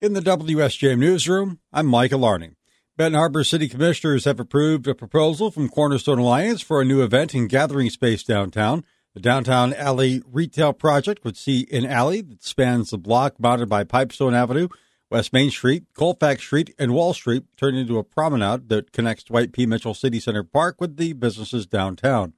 In the WSJM newsroom, I'm Mike Alarney. Benton Harbor City Commissioners have approved a proposal from Cornerstone Alliance for a new event and gathering space downtown. The Downtown Alley Retail Project would see an alley that spans the block bounded by Pipestone Avenue, West Main Street, Colfax Street, and Wall Street turn into a promenade that connects Dwight P. Mitchell City Center Park with the businesses downtown.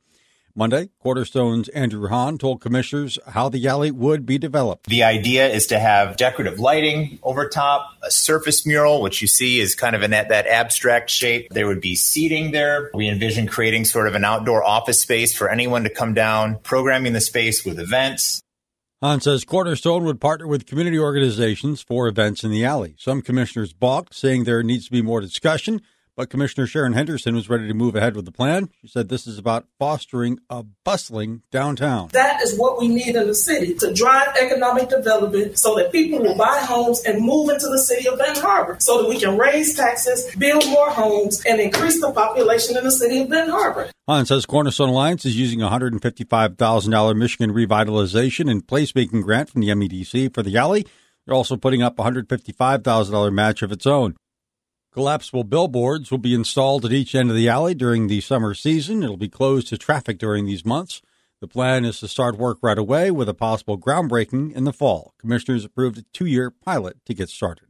Monday, Cornerstone's Andrew Hahn told commissioners how the alley would be developed. The idea is to have decorative lighting over top, a surface mural, which you see is kind of in that, that abstract shape. There would be seating there. We envision creating sort of an outdoor office space for anyone to come down, programming the space with events. Hahn says Cornerstone would partner with community organizations for events in the alley. Some commissioners balked, saying there needs to be more discussion but Commissioner Sharon Henderson was ready to move ahead with the plan. She said this is about fostering a bustling downtown. That is what we need in the city to drive economic development so that people will buy homes and move into the city of Benton Harbor so that we can raise taxes, build more homes, and increase the population in the city of Benton Harbor. Hahn says Cornerstone Alliance is using a $155,000 Michigan revitalization and placemaking grant from the MEDC for the alley. They're also putting up a $155,000 match of its own. Collapsible billboards will be installed at each end of the alley during the summer season. It'll be closed to traffic during these months. The plan is to start work right away with a possible groundbreaking in the fall. Commissioners approved a two year pilot to get started.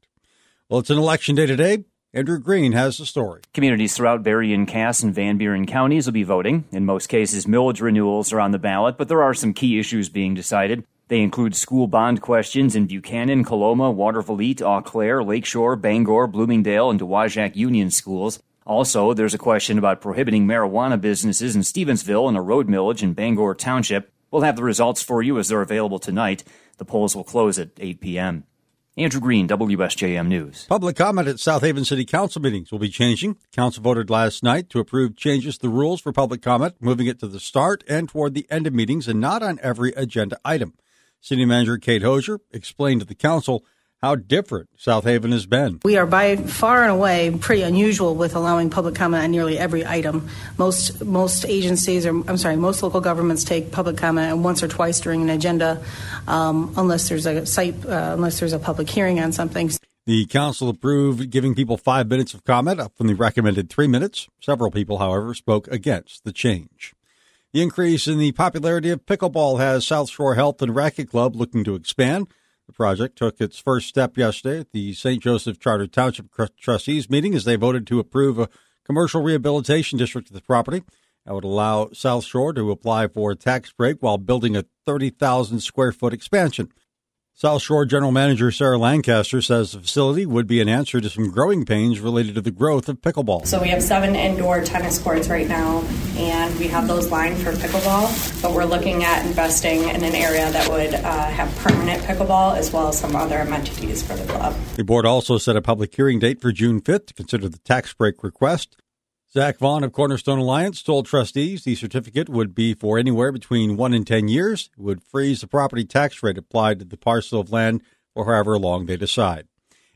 Well, it's an election day today. Andrew Green has the story. Communities throughout Berrien, Cass, and Van Buren counties will be voting. In most cases, millage renewals are on the ballot, but there are some key issues being decided. They include school bond questions in Buchanan, Coloma, Watervliet, Eau Claire, Lakeshore, Bangor, Bloomingdale, and Dowagiac Union schools. Also, there's a question about prohibiting marijuana businesses in Stevensville and a road millage in Bangor Township. We'll have the results for you as they're available tonight. The polls will close at 8 p.m. Andrew Green, WSJM News. Public comment at South Haven City Council meetings will be changing. Council voted last night to approve changes to the rules for public comment, moving it to the start and toward the end of meetings and not on every agenda item. City Manager Kate Hosier explained to the council how different South Haven has been. We are by far and away pretty unusual with allowing public comment on nearly every item. Most most agencies, or I'm sorry, most local governments take public comment once or twice during an agenda, um, unless there's a site, uh, unless there's a public hearing on something. The council approved giving people five minutes of comment, up from the recommended three minutes. Several people, however, spoke against the change. The increase in the popularity of pickleball has South Shore Health and Racquet Club looking to expand. The project took its first step yesterday at the St. Joseph Charter Township Trustees meeting as they voted to approve a commercial rehabilitation district of the property. That would allow South Shore to apply for a tax break while building a 30,000 square foot expansion. South Shore General Manager Sarah Lancaster says the facility would be an answer to some growing pains related to the growth of pickleball. So we have seven indoor tennis courts right now, and we have those lined for pickleball. But we're looking at investing in an area that would uh, have permanent pickleball as well as some other amenities for the club. The board also set a public hearing date for June 5th to consider the tax break request. Zach Vaughn of Cornerstone Alliance told trustees the certificate would be for anywhere between one and 10 years. It would freeze the property tax rate applied to the parcel of land for however long they decide.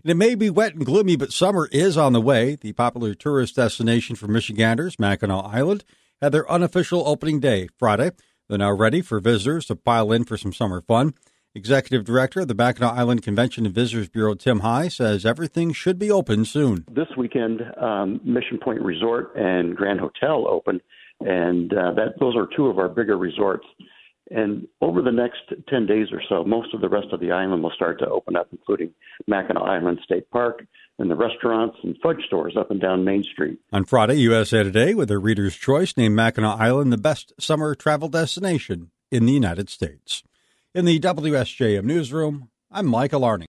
And it may be wet and gloomy, but summer is on the way. The popular tourist destination for Michiganders, Mackinac Island, had their unofficial opening day Friday. They're now ready for visitors to pile in for some summer fun. Executive Director of the Mackinac Island Convention and Visitors Bureau, Tim Hygh, says everything should be open soon. This weekend, um, Mission Point Resort and Grand Hotel open, and uh, that those are two of our bigger resorts. And over the next 10 days or so, most of the rest of the island will start to open up, including Mackinac Island State Park and the restaurants and fudge stores up and down Main Street. On Friday, USA Today, with their Reader's Choice, named Mackinac Island the best summer travel destination in the United States. In the WSJM newsroom, I'm Michael Arning.